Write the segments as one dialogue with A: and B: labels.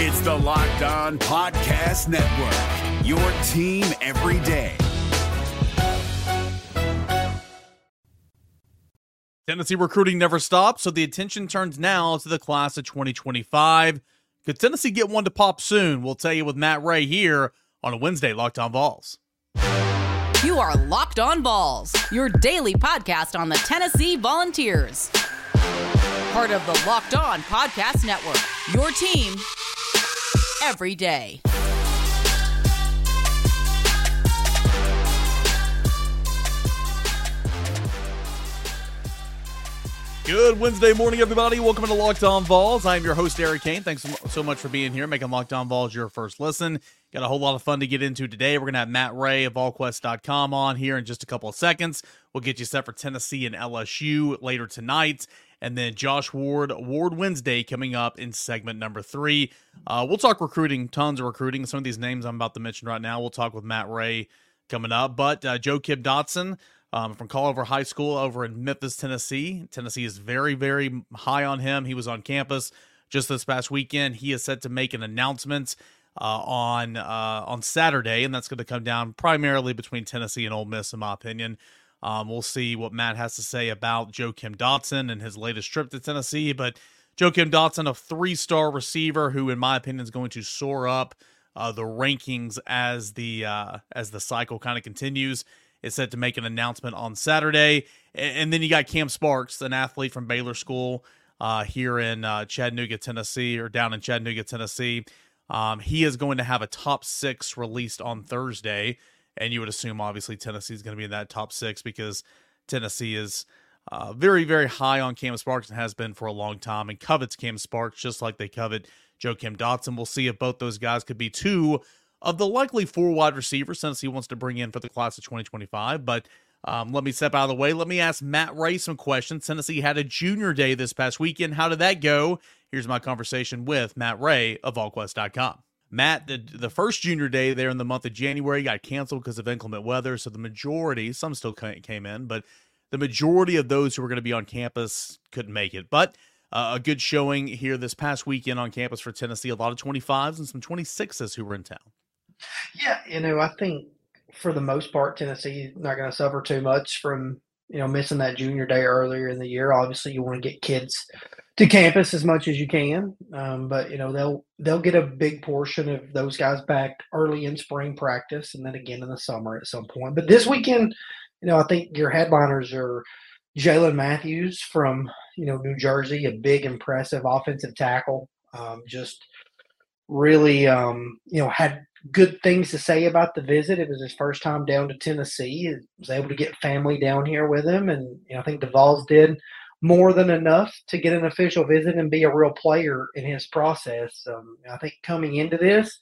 A: It's the Locked On Podcast Network, your team every day.
B: Tennessee recruiting never stops, so the attention turns now to the class of 2025. Could Tennessee get one to pop soon? We'll tell you with Matt Ray here on a Wednesday Locked On Vols.
C: You are Locked On Vols, your daily podcast on the Tennessee Volunteers. Part of the Locked On Podcast Network, your team every day.
B: Good Wednesday morning, everybody. Welcome to Locked On Vols. I'm your host, Eric Cain. Thanks so much for being here, making Locked On Vols your first listen. Got a whole lot of fun to get into today. We're going to have Matt Ray of VolQuest.com on here in just a couple of seconds. We'll get you set for Tennessee and LSU later tonight. And then Josh Ward, Ward Wednesday coming up in segment number three. Uh, we'll talk recruiting, tons of recruiting. Some of these names I'm about to mention right now, we'll talk with Matt Ray coming up. But uh, Joakim Dodson, um, from Culver High School over in Memphis, Tennessee. Tennessee is very, very high on him. He was on campus just this past weekend. He is set to make an announcement uh, on uh, on Saturday, and that's going to come down primarily between Tennessee and Ole Miss, in my opinion. Um, we'll see what Matt has to say about Joakim Dodson and his latest trip to Tennessee. But Joakim Dodson, a three star receiver who, in my opinion, is going to soar up uh, the rankings as the uh, as the cycle kind of continues is set to make an announcement on Saturday. And then you got Cam Sparks, an athlete from Baylor School uh, here in uh, Chattanooga, Tennessee, or down in Chattanooga, Tennessee. Um, he is going to have a top six released on Thursday. And you would assume, obviously, Tennessee is going to be in that top six because Tennessee is uh, very, very high on Cam Sparks and has been for a long time and covets Cam Sparks just like they covet Joakim Dodson. We'll see if both those guys could be two of the likely four wide receivers Tennessee wants to bring in for the class of 2025. But um, let me step out of the way. Let me ask Matt Ray some questions. Tennessee had a junior day this past weekend. How did that go? Here's my conversation with Matt Ray of VolQuest.com. Matt, the, the first junior day there in the month of January got canceled because of inclement weather. So the majority, some still came in, but the majority of those who were going to be on campus couldn't make it. But uh, a good showing here this past weekend on campus for Tennessee. A lot of 25s and some 26s who were in town.
D: Yeah, you know, I think for the most part, Tennessee not going to suffer too much from you know missing that junior day earlier in the year. Obviously, you want to get kids to campus as much as you can, um, but you know they'll they'll get a big portion of those guys back early in spring practice, and then again in the summer at some point. But this weekend, you know, I think your headliners are Jalen Matthews from you know New Jersey, a big impressive offensive tackle, um, just really um, you know had good things to say about the visit. It was his first time down to Tennessee. He was able to get family down here with him, and you know, I think the did more than enough to get an official visit and be a real player in his process. Um, I think coming into this,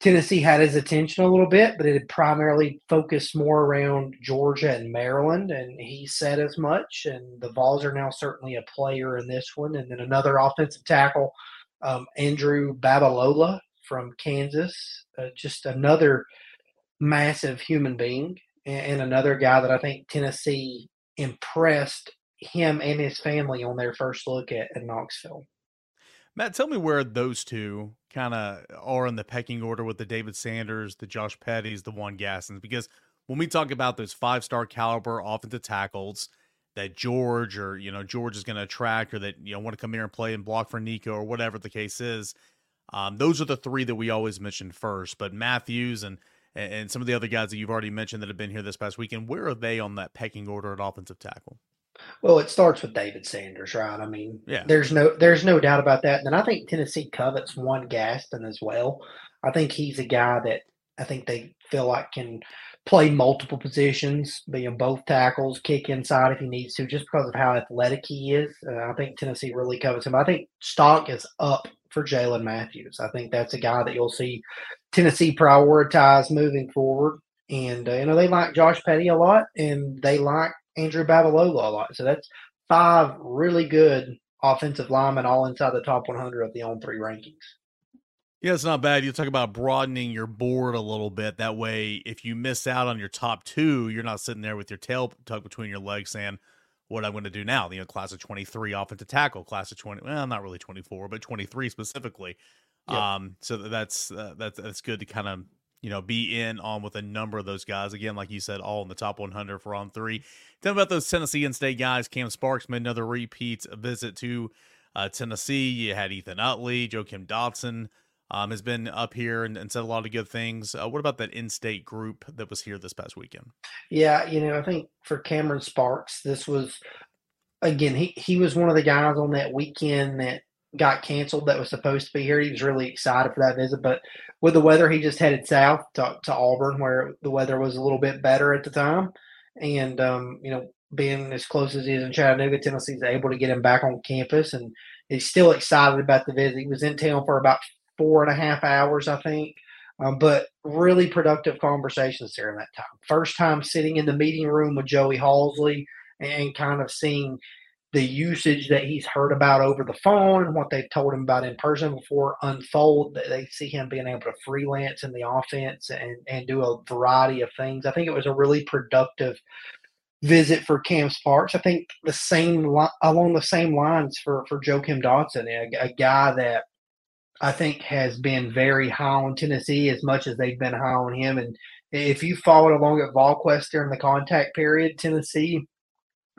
D: Tennessee had his attention a little bit, but it had primarily focused more around Georgia and Maryland, and he said as much. And the Vols are now certainly a player in this one. And then another offensive tackle, um, Andrew Babalola, from Kansas, uh, just another massive human being, and, and another guy that I think Tennessee impressed him and his family on their first look at, at Knoxville.
B: Matt, tell me where those two kind of are in the pecking order with the David Sanders, the Josh Pettys, the Juan Gastons, because when we talk about those five star caliber offensive tackles that George or you know George is going to attract or that you know want to come here and play and block for Nico or whatever the case is, um, those are the three that we always mention first. But Matthews and and some of the other guys that you've already mentioned that have been here this past weekend, where are they on that pecking order at offensive tackle?
D: Well, it starts with David Sanders, right? I mean,
B: yeah.
D: there's no there's no doubt about that. And I think Tennessee covets Juan Gaston as well. I think he's a guy that I think they feel like can play multiple positions, being both tackles, kick inside if he needs to, just because of how athletic he is. Uh, I think Tennessee really covets him. I think stock is up for Jalen Matthews. I think that's a guy that you'll see Tennessee prioritize moving forward. And, uh, you know, they like Josh Petty a lot and they like Andrew Babalola a lot. So that's five really good offensive linemen all inside the top 100 of the on three rankings.
B: Yeah, it's not bad. You talk about broadening your board a little bit. That way, if you miss out on your top two, you're not sitting there with your tail tucked between your legs saying, what I'm going to do now. You know, class of 23 offensive tackle, class of 20, well, not really 24, but 23 specifically. Yep. Um, so that's uh, that's that's good to kind of you know be in on with a number of those guys. Again, like you said, all in the top 100 for on three. Tell me about those Tennessee and state guys. Cam Sparks made another repeat visit to uh, Tennessee. You had Ethan Utley, Joakim Dodson um, has been up here and, and, said a lot of good things. Uh, what about that in-state group that was here this past weekend?
D: Yeah, you know, I think for Cameron Sparks, this was again he he was one of the guys on that weekend that got canceled that was supposed to be here. He was really excited for that visit, but with the weather, he just headed south to, to Auburn, where the weather was a little bit better at the time. And um, you know, being as close as he is in Chattanooga, Tennessee's able to get him back on campus, and he's still excited about the visit. He was in town for about four and a half hours, I think. Um, but really productive conversations during that time. First time sitting in the meeting room with Joey Halzle and kind of seeing the usage that he's heard about over the phone and what they've told him about in person before unfold. They see him being able to freelance in the offense and, and do a variety of things. I think it was a really productive visit for Cam Sparks. I think the same along the same lines for for Joakim Dodson, a, a guy that I think has been very high on Tennessee as much as they've been high on him. And if you followed along at VolQuest during the contact period, Tennessee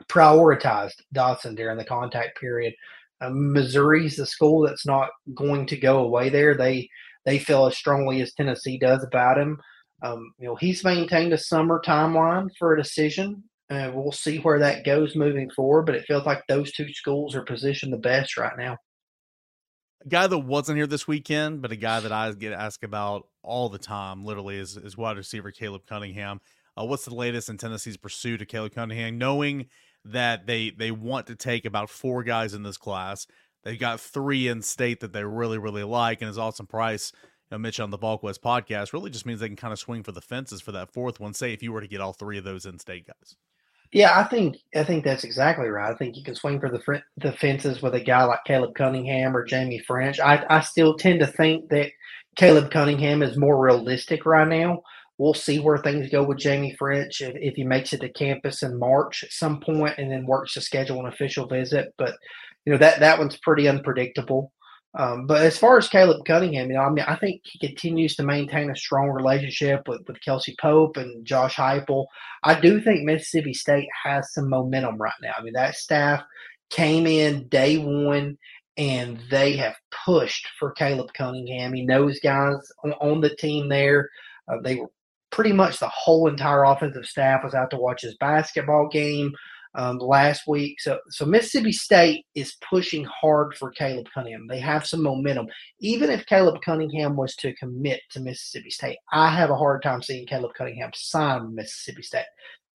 D: prioritized Dodson during the contact period. Um, Missouri's the school that's not going to go away there. They they feel as strongly as Tennessee does about him. Um, you know, he's maintained a summer timeline for a decision. Uh, we'll see where that goes moving forward, but it feels like those two schools are positioned the best right now
B: a guy that wasn't here this weekend, but a guy that I get asked about all the time, literally, is, is wide receiver Caleb Cunningham. Uh, what's the latest in Tennessee's pursuit of Caleb Cunningham? Knowing that they they want to take about four guys in this class, they've got three in state that they really really like, and as Austin Price you know, mentioned on the VolQuest podcast, really just means they can kind of swing for the fences for that fourth one. Say if you were to get all three of those in state guys.
D: Yeah, I think I think that's exactly right. I think you can swing for the fr- the fences with a guy like Caleb Cunningham or Jamie French. I I still tend to think that Caleb Cunningham is more realistic right now. We'll see where things go with Jamie French if, if he makes it to campus in March at some point and then works to schedule an official visit. But you know that that one's pretty unpredictable. Um, but as far as Caleb Cunningham, you know, I mean, I think he continues to maintain a strong relationship with, with Kelsey Pope and Josh Heupel. I do think Mississippi State has some momentum right now. I mean, that staff came in day one and they have pushed for Caleb Cunningham. He knows guys on, on the team there. Uh, they were pretty much the whole entire offensive staff was out to watch his basketball game um, last week. So, so Mississippi State is pushing hard for Caleb Cunningham. They have some momentum. Even if Caleb Cunningham was to commit to Mississippi State, I have a hard time seeing Caleb Cunningham sign Mississippi State.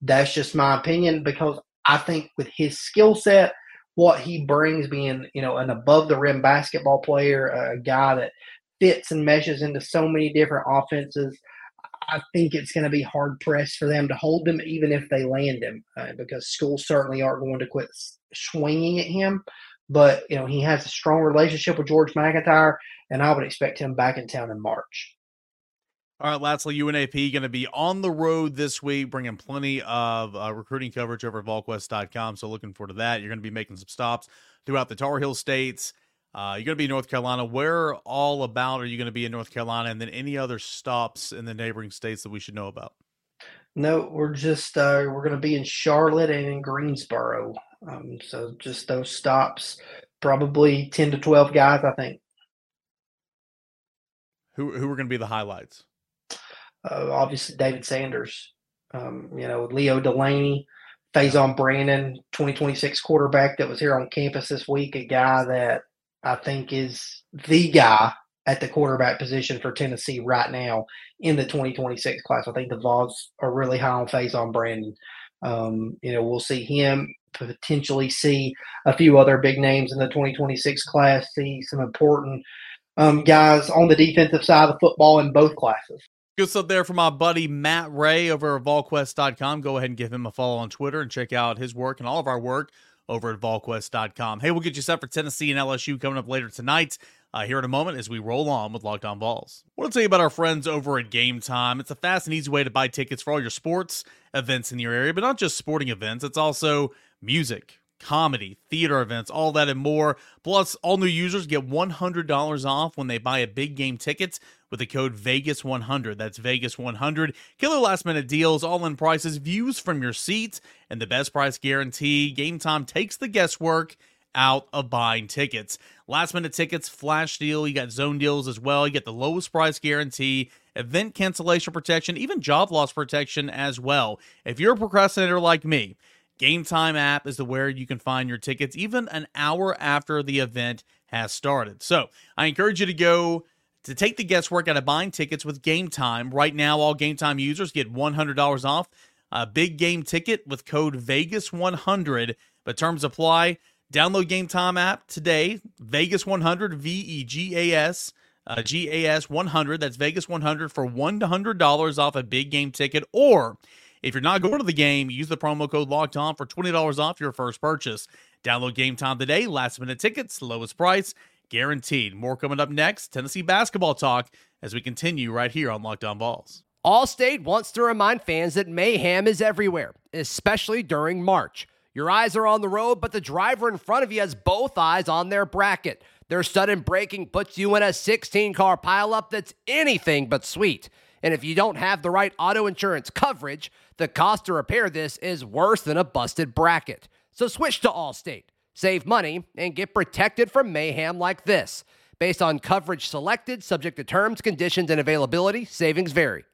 D: That's just my opinion because I think with his skill set, what he brings, being you know an above the rim basketball player, a guy that fits and meshes into so many different offenses. I think it's going to be hard pressed for them to hold them, even if they land him, uh, because schools certainly aren't going to quit swinging at him. But you know he has a strong relationship with George McIntyre, and I would expect him back in town in March.
B: All right, lastly, UNAP going to be on the road this week, bringing plenty of uh, recruiting coverage over at VolQuest.com. So looking forward to that. You're going to be making some stops throughout the Tar Heel states. Uh, you're going to be in North Carolina. Where all about are you going to be in North Carolina? And then any other stops in the neighboring states that we should know about?
D: No, we're just uh, we're going to be in Charlotte and in Greensboro. Um, so just those stops, probably ten to twelve guys, I think.
B: Who who are going to be the highlights?
D: Uh, obviously, David Sanders. Um, you know, Leo Delaney, Faizon Brandon, 2026 quarterback that was here on campus this week. A guy that I think is the guy at the quarterback position for Tennessee right now in the 2026 class. I think the Vols are really high on Faizon Brandon. Um, you know, we'll see him potentially see a few other big names in the 2026 class, see some important um, guys on the defensive side of the football in both classes.
B: Good stuff there for my buddy Matt Ray over at VolQuest.com. Go ahead and give him a follow on Twitter and check out his work and all of our work over at VolQuest.com. Hey, we'll get you set for Tennessee and LSU coming up later tonight. Uh, here in a moment as we roll on with Locked On Vols. I want to tell you about our friends over at Game Time. It's a fast and easy way to buy tickets for all your sports events in your area, but not just sporting events. It's also music comedy, theater events, all that and more. Plus, all new users get $100 off when they buy a big game ticket with the code VEGAS100. That's VEGAS100. Killer last minute deals, all in prices, views from your seat, and the best price guarantee. Game time takes the guesswork out of buying tickets. Last minute tickets, flash deal. You got zone deals as well. You get the lowest price guarantee, event cancellation protection, even job loss protection as well. If you're a procrastinator like me, Game Time app is the where you can find your tickets even an hour after the event has started. So I encourage you to go to take the guesswork out of buying tickets with Game Time. Right now, all Game Time users get $100 off a big game ticket with code VEGAS100, but terms apply. Download Game Time app today. Vegas 100, V E G A S, uh, G A S 100. That's Vegas 100 for $100 off a big game ticket. Or if you're not going to the game, use the promo code Locked On for $20 off your first purchase. Download Game Time today. Last minute tickets, lowest price, guaranteed. More coming up next. Tennessee basketball talk as we continue right here on Locked On Vols.
E: Allstate wants to remind fans that mayhem is everywhere, especially during March. Your eyes are on the road, but the driver in front of you has both eyes on their bracket. Their sudden braking puts you in a 16 car pileup that's anything but sweet. And if you don't have the right auto insurance coverage, the cost to repair this is worse than a busted bracket. So switch to Allstate, save money, and get protected from mayhem like this. Based on coverage selected, subject to terms, conditions, and availability, savings vary.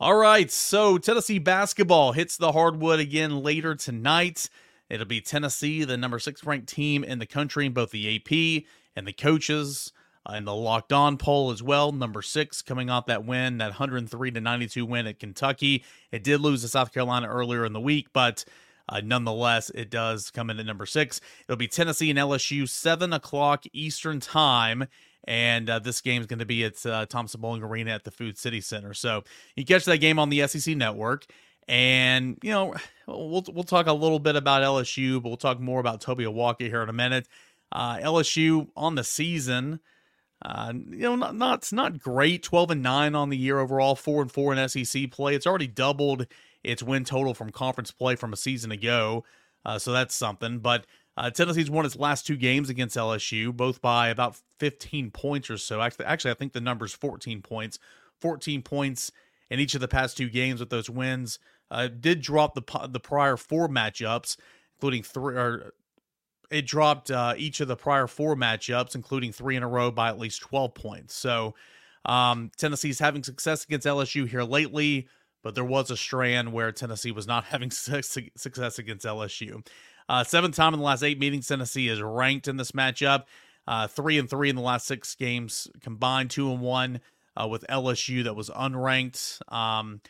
B: All right, so Tennessee basketball hits the hardwood again later tonight. It'll be Tennessee, the number six ranked team in the country in both the AP and the coaches uh, and the locked on poll as well. Number six coming off that win, that 103 to 92 win at Kentucky. It did lose to South Carolina earlier in the week, but uh, nonetheless, it does come in at number six. It'll be Tennessee and LSU, 7 o'clock Eastern Time and uh, this game is going to be at uh, Thompson Bowling Arena at the Food City Center. So you catch that game on the SEC Network, and you know we'll we'll talk a little bit about LSU, but we'll talk more about Tobe Awaka here in a minute. Uh, LSU on the season. Uh, you know, not, not not great. Twelve and nine on the year overall. Four and four in SEC play. It's already doubled its win total from conference play from a season ago. Uh, so that's something. But uh, Tennessee's won its last two games against LSU, both by about 15 points or so. Actually, actually, I think the number's 14 points. 14 points in each of the past two games with those wins. Uh, did drop the the prior four matchups, including three. Or it dropped uh, each of the prior four matchups, including three in a row, by at least 12 points. So um, Tennessee's having success against LSU here lately, but there was a strand where Tennessee was not having success against LSU. Uh, seventh time in the last eight meetings, Tennessee is ranked in this matchup. Uh, three and three in the last six games combined, two and one uh, with LSU that was unranked. Um,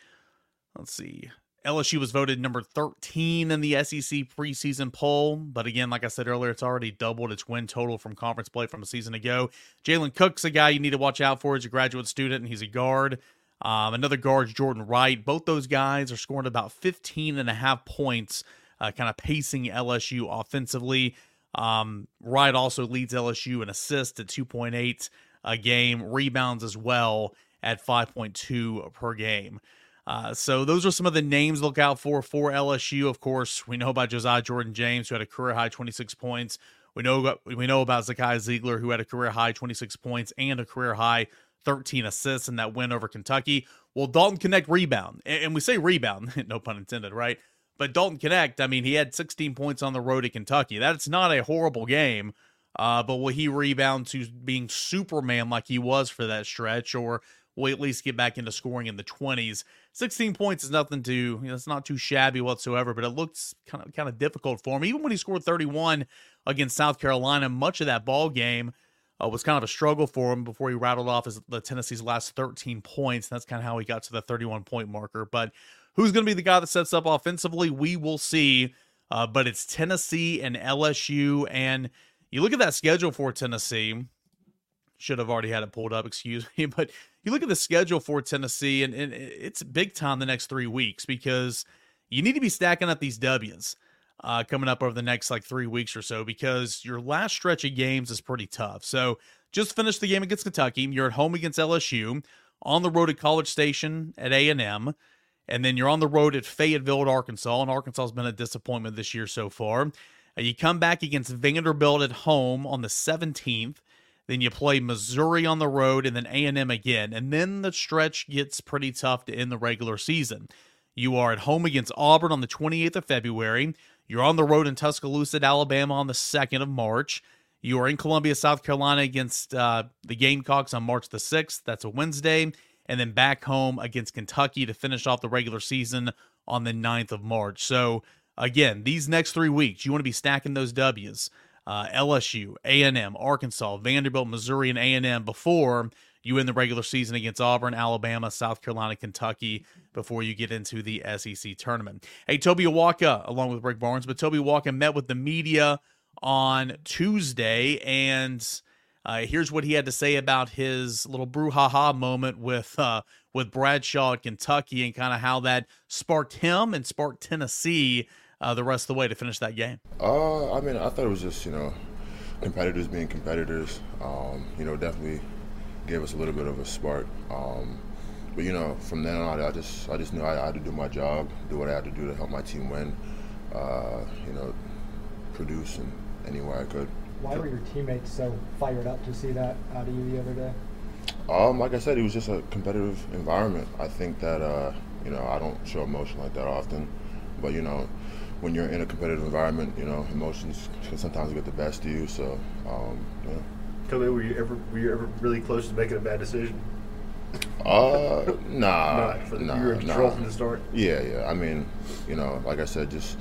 B: let's see. LSU was voted number 13 in the SEC preseason poll. But again, like I said earlier, it's already doubled its win total from conference play from a season ago. Jalen Cook's a guy you need to watch out for as a graduate student, and he's a guard. Um, another guard Jordan Wright. Both those guys are scoring about 15 and a half points uh, kind of pacing LSU offensively. Um, Wright also leads LSU in assists at 2.8 a game, rebounds as well at 5.2 per game. Uh, so those are some of the names look out for for LSU. Of course, we know about Josiah Jordan James, who had a career high 26 points. We know we know about Zakai Zeigler, who had a career high 26 points and a career high 13 assists in that win over Kentucky. Well, Dalton Knecht rebound, and we say rebound, no pun intended, right? But Dalton Knecht, I mean, he had 16 points on the road to Kentucky. That's not a horrible game. Uh, but will he rebound to being Superman like he was for that stretch, or will he at least get back into scoring in the 20s? 16 points is nothing to, you know, it's not too shabby whatsoever, but it looks kind of kind of difficult for him. Even when he scored 31 against South Carolina, much of that ball game uh, was kind of a struggle for him before he rattled off his, the Tennessee's last 13 points. That's kind of how he got to the 31 point marker. But Who's going to be the guy that sets up offensively? We will see. Uh, but it's Tennessee and LSU. And you look at that schedule for Tennessee. Should have already had it pulled up, excuse me. But you look at the schedule for Tennessee, and, and it's big time the next three weeks because you need to be stacking up these W's uh, coming up over the next like three weeks or so because your last stretch of games is pretty tough. So just finished the game against Kentucky. You're at home against LSU, on the road at College Station at A and M, and then you're on the road at Fayetteville at Arkansas, and Arkansas has been a disappointment this year so far. Uh, you come back against Vanderbilt at home on the 17th. Then you play Missouri on the road, and then A&M again, and then the stretch gets pretty tough to end the regular season. You are at home against Auburn on the 28th of February. You're on the road in Tuscaloosa, Alabama on the 2nd of March. You are in Columbia, South Carolina against uh, the Gamecocks on March the 6th. That's a Wednesday and then back home against Kentucky to finish off the regular season on the 9th of March. So again, these next three weeks, you want to be stacking those W's. Uh, LSU, A&M, Arkansas, Vanderbilt, Missouri, and A&M before you end the regular season against Auburn, Alabama, South Carolina, Kentucky before you get into the SEC tournament. Hey, Tobe Awaka, along with Rick Barnes, but Tobe Awaka met with the media on Tuesday and – uh, here's what he had to say about his little brouhaha moment with uh, with Bradshaw at Kentucky and kind of how that sparked him and sparked Tennessee uh, the rest of the way to finish that game.
F: Uh, I mean, I thought it was just you know competitors being competitors. Um, you know, definitely gave us a little bit of a spark. Um, but you know, from then on, I just I just knew I, had to do my job, do what I had to do to help my team win. Uh, you know, produce in any way I could.
G: Why were your teammates so fired up to see that out of you the other day?
F: Um, like I said, it was just a competitive environment. I think that uh, you know I don't show emotion like that often, but you know when you're in a competitive environment, you know emotions can sometimes get the best of you. So um, yeah.
H: Kobe, were you ever were you ever really close to making a bad decision?
F: Uh, nah, the, nah,
H: you were in control
F: nah.
H: from the start.
F: Yeah, yeah. I mean, you know, like I said, just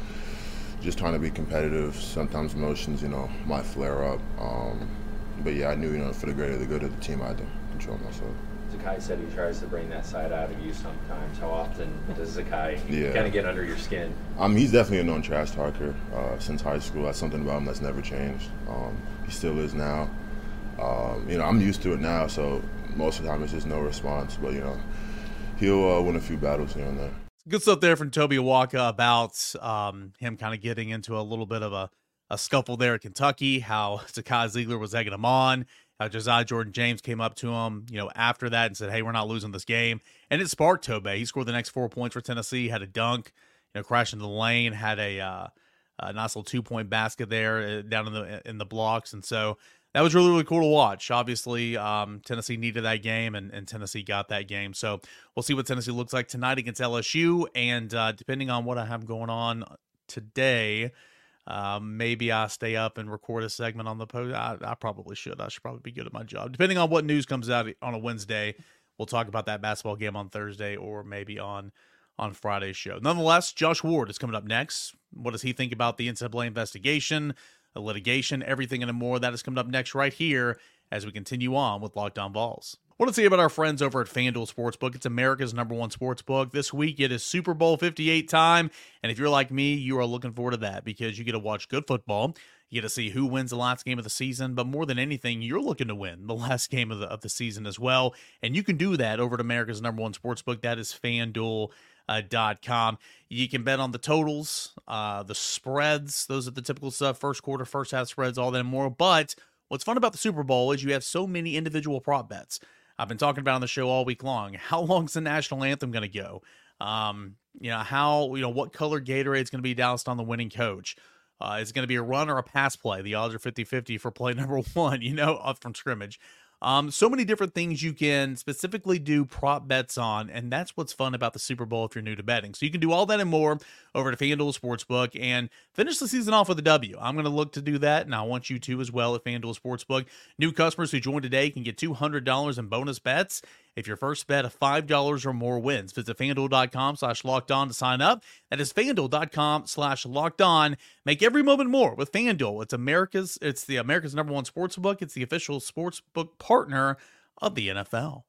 F: just trying to be competitive. Sometimes emotions, you know, might flare up. Um, but yeah, I knew, you know, for the greater the good of the team, I had to control myself.
I: Zakai said he tries to bring that side out of you sometimes. How often does Zakai
F: yeah.
I: kind of get under your skin?
F: Um, he's definitely a known trash talker uh, since high school. That's something about him that's never changed. Um, he still is now. Um, you know, I'm used to it now, so most of the time it's just no response. But you know, he'll uh, win a few battles here and there.
B: Good stuff there from Tobe Awaka about um, him kind of getting into a little bit of a, a scuffle there at Kentucky, how Zakai Zeigler was egging him on, how Josiah Jordan James came up to him, you know, after that and said, hey, we're not losing this game. And it sparked Tobe. He scored the next four points for Tennessee, had a dunk, you know, crashed into the lane, had a, uh, a nice little two point basket there uh, down in the in the blocks. And so that was really really cool to watch. Obviously, um, Tennessee needed that game, and, and Tennessee got that game. So we'll see what Tennessee looks like tonight against LSU, and uh, depending on what I have going on today. Um, maybe I stay up and record a segment on the post. I, I, probably should. I should probably be good at my job. Depending on what news comes out on a Wednesday, we'll talk about that basketball game on Thursday or maybe on on Friday's show. Nonetheless, Josh Ward is coming up next. What does he think about the NCAA investigation? Litigation, everything and more. That is coming up next right here as we continue on with Locked On Vols. What to say about our friends over at FanDuel Sportsbook? It's America's number one sportsbook. This week it is Super Bowl 58 time. And if you're like me, you are looking forward to that because you get to watch good football. You get to see who wins the last game of the season, but more than anything, you're looking to win the last game of the, of the season as well. And you can do that over at America's number one sportsbook. That is FanDuel dot com. You can bet on the totals, uh, the spreads. Those are the typical stuff. First quarter, first half spreads, all that and more. But what's fun about the Super Bowl is you have so many individual prop bets. I've been talking about on the show all week long. How long's the national anthem going to go? Um, you know how you know what color Gatorade is going to be doused on the winning coach. Uh, is it going to be a run or a pass play? The odds are 50 50 for play number one, you know, up from scrimmage. Um, so many different things you can specifically do prop bets on, and that's what's fun about the Super Bowl if you're new to betting. So you can do all that and more over to FanDuel Sportsbook and finish the season off with a W. I'm going to look to do that, and I want you to as well at FanDuel Sportsbook. New customers who join today can get $200 in bonus bets if your first bet of $5 or more wins. Visit fanduel.com slash locked on to sign up. That is fanduel.com slash locked on. Make every moment more with FanDuel. It's America's, it's the America's number one sports book. It's the official sports book partner of the NFL.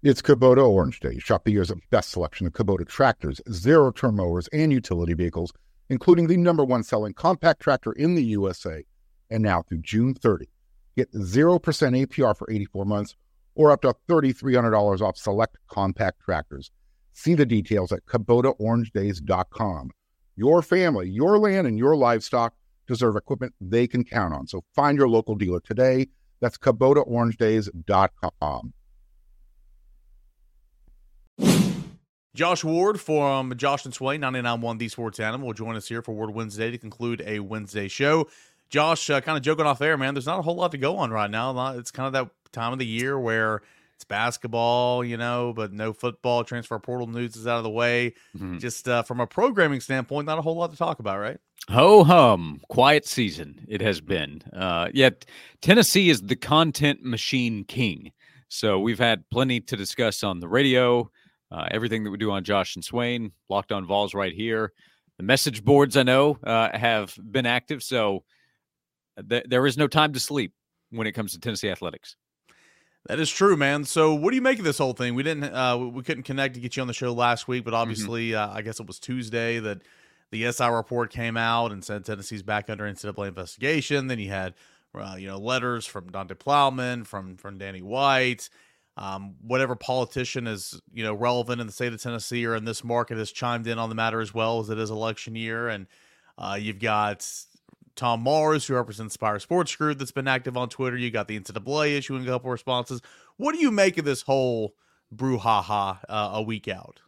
J: It's Kubota Orange Day. Shop the year's best selection of Kubota tractors, zero turn mowers, and utility vehicles, including the number one selling compact tractor in the USA. And now through June 30, get 0% APR for 84 months or up to $3,300 off select compact tractors. See the details at KubotaOrangeDays.com. Your family, your land, and your livestock deserve equipment they can count on. So find your local dealer today. That's KubotaOrangeDays.com.
B: Josh Ward from Josh and Swain 99.1 The Sports Animal will join us here for Ward Wednesday to conclude a Wednesday show. Josh, uh, kind of joking off air, man. There's not a whole lot to go on right now. It's kind of that time of the year where it's basketball, you know, but no football. Transfer portal news is out of the way. Mm-hmm. Just uh, from a programming standpoint, not a whole lot to talk about, right?
K: Ho hum, quiet season it has been. Uh, yet Tennessee is the content machine king. So we've had plenty to discuss on the radio, uh, everything that we do on Josh and Swain, Locked On Vols right here. The message boards I know uh, have been active, so th- there is no time to sleep when it comes to Tennessee athletics.
B: That is true, man. So, what do you make of this whole thing? We didn't, uh, we couldn't connect to get you on the show last week, but mm-hmm. obviously, mm-hmm. uh, I guess it was Tuesday that the SI report came out and said Tennessee's back under NCAA investigation. Then you had, uh, you know, letters from Donde Plowman, from from Danny White, um, whatever politician is you know relevant in the state of Tennessee or in this market has chimed in on the matter as well as it is election year, and uh, you've got Tom Mars, who represents Spire Sports Group, that's been active on Twitter. You got the NCAA issuing a couple responses. What do you make of this whole brouhaha uh, a week out?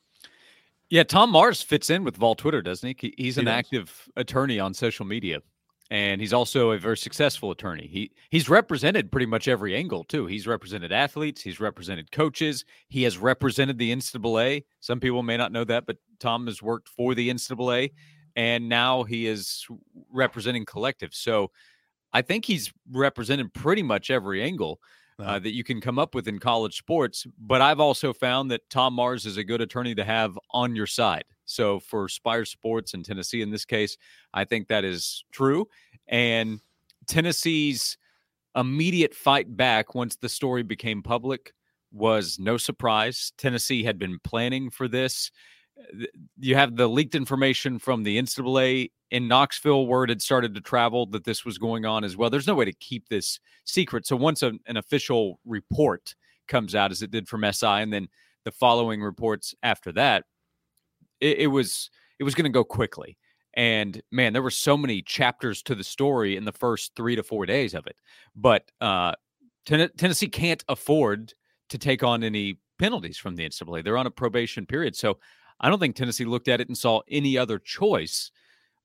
K: Yeah, Tom Mars fits in with Vol Twitter, doesn't he? He's an he active attorney on social media, and he's also a very successful attorney. He he's represented pretty much every angle too. He's represented athletes, he's represented coaches, he has represented the NCAA. Some people may not know that, but Tom has worked for the NCAA and now he is representing collective. So I think he's represented pretty much every angle uh, that you can come up with in college sports. But I've also found that Tom Mars is a good attorney to have on your side. So for Spire Sports and Tennessee in this case, I think that is true. And Tennessee's immediate fight back once the story became public was no surprise. Tennessee had been planning for this you have the leaked information from the NCAA in Knoxville it had started to travel that this was going on as well. There's no way to keep this secret. So once a, an official report comes out, as it did from SI, and then the following reports after that, it, it was it was going to go quickly. And man, there were so many chapters to the story in the first three to four days of it. But uh, ten- Tennessee can't afford to take on any penalties from the NCAA. They're on a probation period. So I don't think Tennessee looked at it and saw any other choice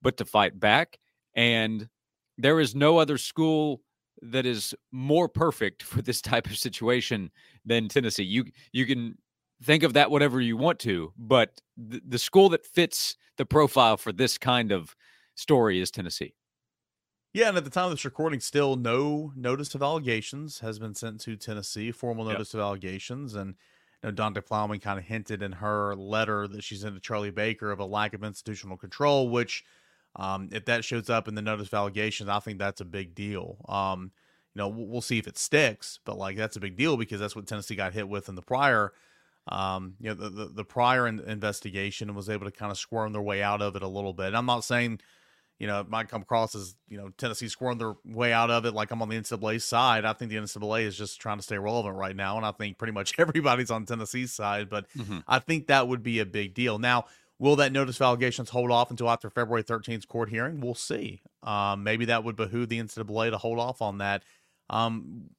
K: but to fight back. And there is no other school that is more perfect for this type of situation than Tennessee. You you can think of that whatever you want to, but the, the school that fits the profile for this kind of story is Tennessee.
B: Yeah, and at the time of this recording, still no notice of allegations has been sent to Tennessee, formal notice yep. of allegations, and know, Donde Plowman kind of hinted in her letter that she sent to Charlie Baker of a lack of institutional control, which, um, if that shows up in the notice of allegations, I think that's a big deal. Um, you know, we'll see if it sticks, but like that's a big deal because that's what Tennessee got hit with in the prior, um, you know, the, the, the prior in- investigation and was able to kind of squirm their way out of it a little bit. And I'm not saying you know, it might come across as, you know, Tennessee scoring their way out of it like I'm on the NCAA side. I think the NCAA is just trying to stay relevant right now. And I think pretty much everybody's on Tennessee's side. But mm-hmm. I think that would be a big deal. Now, will that notice of allegations hold off until after February 13th court hearing? We'll see. Um, maybe that would behoove the NCAA to hold off on that. Um,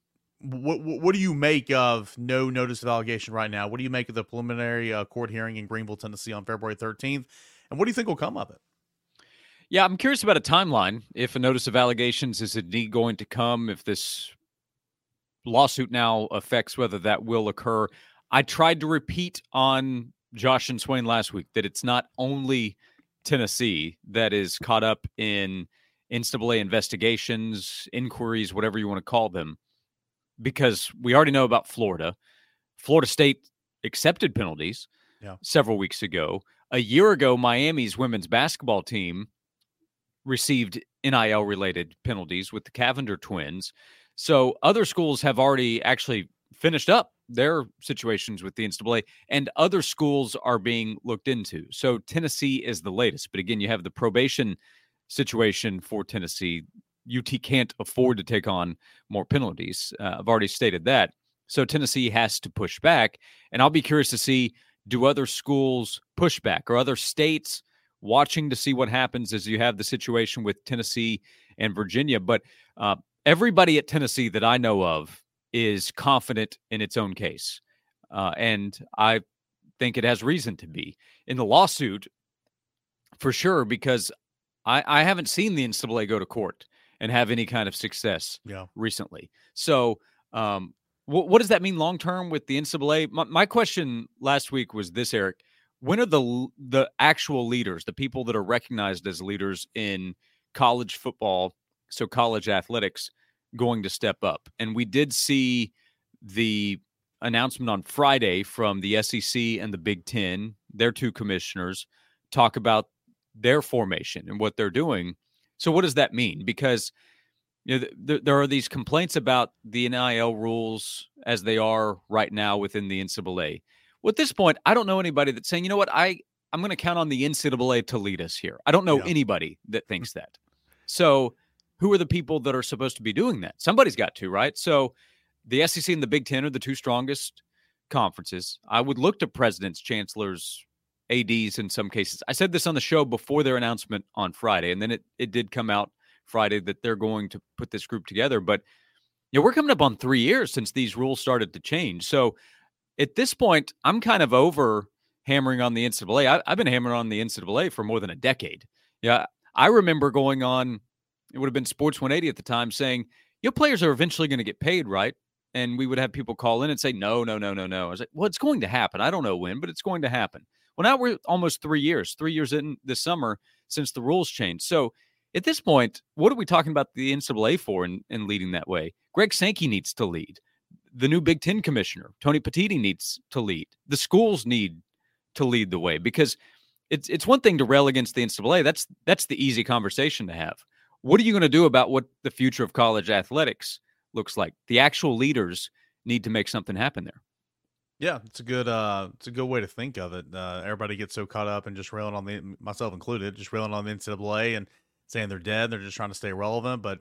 B: what, what do you make of no notice of allegation right now? What do you make of the preliminary uh, court hearing in Greenville, Tennessee on February 13th? And what do you think will come of it?
K: Yeah, I'm curious about a timeline. If a notice of allegations is indeed going to come, if this lawsuit now affects whether that will occur. I tried to repeat on Josh and Swain last week that it's not only Tennessee that is caught up in NCAA investigations, inquiries, whatever you want to call them, because we already know about Florida. Florida State accepted penalties yeah. several weeks ago. A year ago, Miami's women's basketball team received NIL related penalties with the Cavender twins. So other schools have already actually finished up their situations with the NCAA, and other schools are being looked into. So Tennessee is the latest. But again, you have the probation situation for Tennessee. UT can't afford to take on more penalties. Uh, I've already stated that. So Tennessee has to push back. And I'll be curious to see do other schools push back or other states watching to see what happens as you have the situation with Tennessee and Virginia. But uh, everybody at Tennessee that I know of is confident in its own case. Uh, and I think it has reason to be in the lawsuit for sure because I, I haven't seen the NCAA go to court and have any kind of success
B: yeah.
K: recently. So, um, what, what does that mean long term with the NCAA? My, my question last week was this, Eric: When are the the actual leaders, the people that are recognized as leaders in college football, so college athletics, going to step up? And we did see the announcement on Friday from the SEC and the Big Ten, their two commissioners, talk about their formation and what they're doing. So, what does that mean? Because you know, th- there are these complaints about the NIL rules as they are right now within the NCAA. Well, at this point, I don't know anybody that's saying, you know what, I I'm going to count on the NCAA to lead us here. I don't know yeah. anybody that hmm. thinks that. So, who are the people that are supposed to be doing that? Somebody's got to, right? So, the SEC and the Big Ten are the two strongest conferences. I would look to presidents, chancellors, ads in some cases. I said this on the show before their announcement on Friday, and then it it did come out Friday that they're going to put this group together. But you know, we're coming up on three years since these rules started to change. So at this point, I'm kind of over hammering on the NCAA. I, I've been hammering on the NCAA for more than a decade. Yeah, I remember going on. It would have been Sports 180 at the time, saying, "Your players are eventually going to get paid, right?" And we would have people call in and say, "No, no, no, no, no." I was like, "Well, it's going to happen. I don't know when, but it's going to happen." Well, now we're almost three years, three years in this summer since the rules changed. So at this point, what are we talking about the NCAA for in leading that way? Greg Sankey needs to lead. The new Big Ten commissioner, Tony Petitti, needs to lead. The schools need to lead the way because it's it's one thing to rail against the NCAA. That's that's the easy conversation to have. What are you going to do about what the future of college athletics looks like? The actual leaders need to make something happen there.
B: Yeah, it's a good uh it's a good way to think of it. Uh everybody gets so caught up and just railing on the myself included, just railing on the NCAA and saying they're dead, they're just trying to stay relevant. But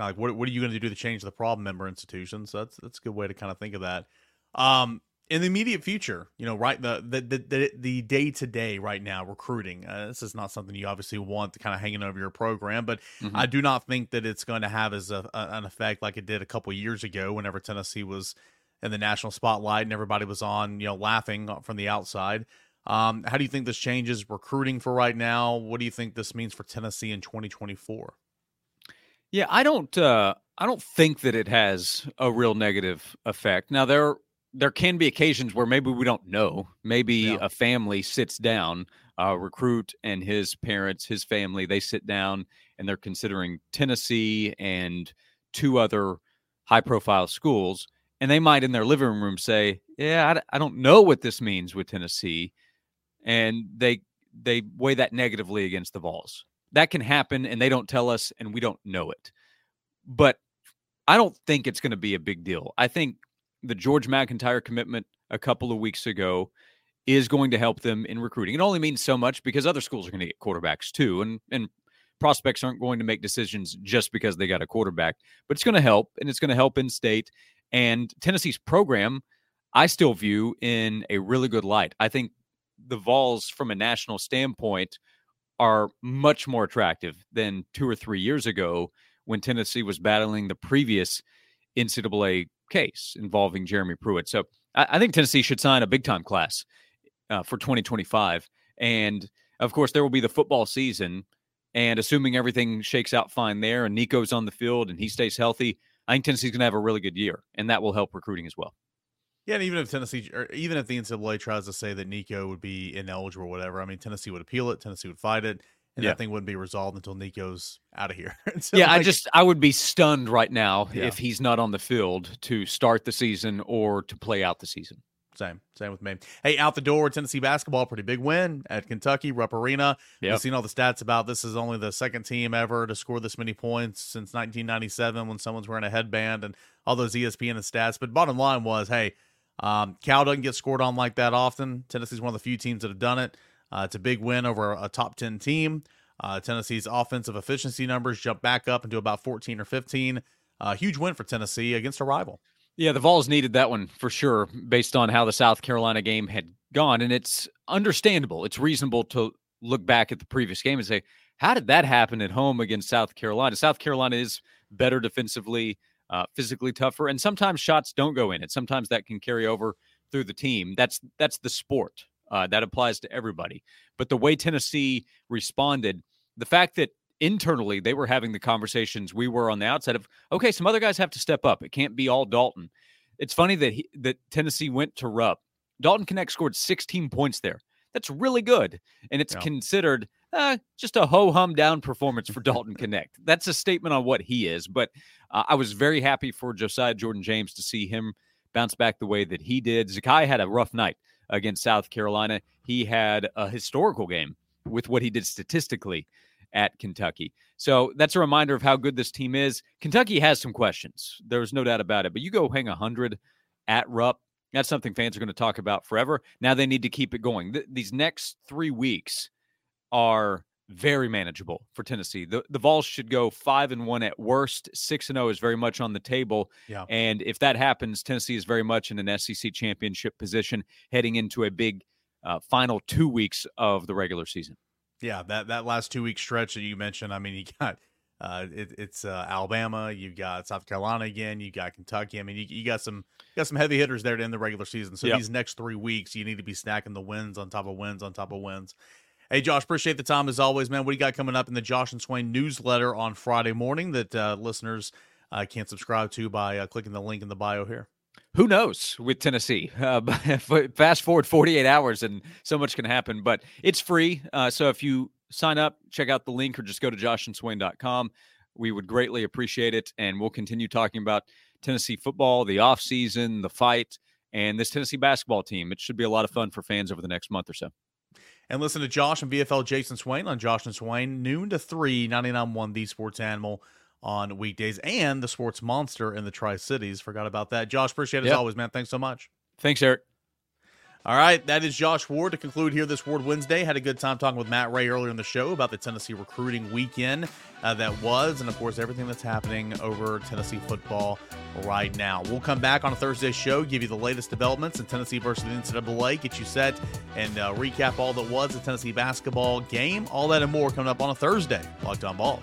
B: kind of like what what are you going to do to change the problem member institutions? So that's that's a good way to kind of think of that. Um in the immediate future, you know, right the the the the day to day right now recruiting. Uh, this is not something you obviously want to kind of hanging over your program, but mm-hmm. I do not think that it's going to have as a, a, an effect like it did a couple years ago whenever Tennessee was in the national spotlight and everybody was on, you know, laughing from the outside. Um, how do you think this changes recruiting for right now? What do you think this means for Tennessee in 2024?
K: Yeah, I don't uh I don't think that it has a real negative effect. Now there there can be occasions where maybe we don't know. Maybe yeah. a family sits down, a recruit and his parents, his family, they sit down and they're considering Tennessee and two other high profile schools and they might in their living room say, "Yeah, I, I don't know what this means with Tennessee," and they they weigh that negatively against the Vols. That can happen, and they don't tell us, and we don't know it. But I don't think it's going to be a big deal. I think the George McIntyre commitment a couple of weeks ago is going to help them in recruiting. It only means so much because other schools are going to get quarterbacks too, and and prospects aren't going to make decisions just because they got a quarterback. But it's going to help, and it's going to help in state. And Tennessee's program, I still view in a really good light. I think the Vols, from a national standpoint, are much more attractive than two or three years ago when Tennessee was battling the previous NCAA case involving Jeremy Pruitt. So I, I think Tennessee should sign a big time class uh, for 2025. And of course, there will be the football season. And assuming everything shakes out fine there and Nico's on the field and he stays healthy, I think Tennessee's going to have a really good year, and that will help recruiting as well.
B: Yeah, and even if Tennessee, or even if the NCAA tries to say that Nico would be ineligible or whatever, I mean, Tennessee would appeal it. Tennessee would fight it, and yeah. that thing wouldn't be resolved until Nico's out of here.
K: so yeah, like, I just I would be stunned right now yeah. if he's not on the field to start the season or to play out the season.
B: Same, same with me. Hey, out the door, Tennessee basketball, pretty big win at Kentucky, Rupp Arena. Yep. We've seen all the stats about this is only the second team ever to score this many points since 1997 when someone's wearing a headband and all those ESPN and stats. But bottom line was, hey, um, Cal doesn't get scored on like that often. Tennessee's one of the few teams that have done it. Uh, it's a big win over a top 10 team. Uh, Tennessee's offensive efficiency numbers jump back up into about 14 or 15. Uh, huge win for Tennessee against a rival.
K: Yeah, the Vols needed that one for sure, based on how the South Carolina game had gone. And it's understandable. It's reasonable to look back at the previous game and say, how did that happen at home against South Carolina? South Carolina is better defensively, uh, physically tougher, and sometimes shots don't go in. And sometimes that can carry over through the team. That's that's the sport Uh, that applies to everybody. But the way Tennessee responded, the fact that internally they were having the conversations we were on the outside of, okay, some other guys have to step up. It can't be all Dalton. It's funny that he, that Tennessee went to Rupp. Dalton Knecht scored 16 points there. That's really good, and it's yeah. considered uh, just a ho hum down performance for Dalton Knecht. That's a statement on what he is. But uh, I was very happy for Josiah Jordan James to see him bounce back the way that he did. Zakai had a rough night against South Carolina. He had a historical game with what he did statistically at Kentucky. So that's a reminder of how good this team is. Kentucky has some questions. There's no doubt about it. But you go hang 100 at Rupp. That's something fans are going to talk about forever. Now they need to keep it going. Th- these next three weeks are very manageable for Tennessee. The the Vols should go five and one at worst. Six and zero is very much on the table.
B: Yeah.
K: And if that happens, Tennessee is very much in an SEC championship position heading into a big uh, final two weeks of the regular season.
B: Yeah, that that last two week stretch that you mentioned. I mean, you got uh, it, it's uh, Alabama, you've got South Carolina again, You've got Kentucky. I mean, you, you got some you got some heavy hitters there to end the regular season. So yep. these next three weeks, you need to be snacking the wins on top of wins on top of wins. Hey, Josh, appreciate the time as always, man. What do you got coming up in the Josh and Swain newsletter on Friday morning that uh, listeners uh, can subscribe to by uh, clicking the link in the bio here?
K: Who knows with Tennessee? Uh, fast forward 48 hours and so much can happen, but it's free. Uh, so if you sign up, check out the link, or just go to joshandswain.com. We would greatly appreciate it. And we'll continue talking about Tennessee football, the offseason, the fight, and this Tennessee basketball team. It should be a lot of fun for fans over the next month or so.
B: And listen to Josh and VFL Jason Swain on Josh and Swain, noon to 3, 99.1 The Sports Animal on weekdays, and the Sports Monster in the Tri Cities. Forgot about that. Josh, appreciate it yep. as always, man. Thanks so much.
K: Thanks, Eric.
B: All right, that is Josh Ward to conclude here this Ward Wednesday. Had a good time talking with Matt Ray earlier in the show about the Tennessee recruiting weekend uh, that was, and of course, everything that's happening over Tennessee football right now. We'll come back on a Thursday show, give you the latest developments in Tennessee versus the NCAA, get you set, and uh, recap all that was the Tennessee basketball game. All that and more coming up on a Thursday. Locked on Vols.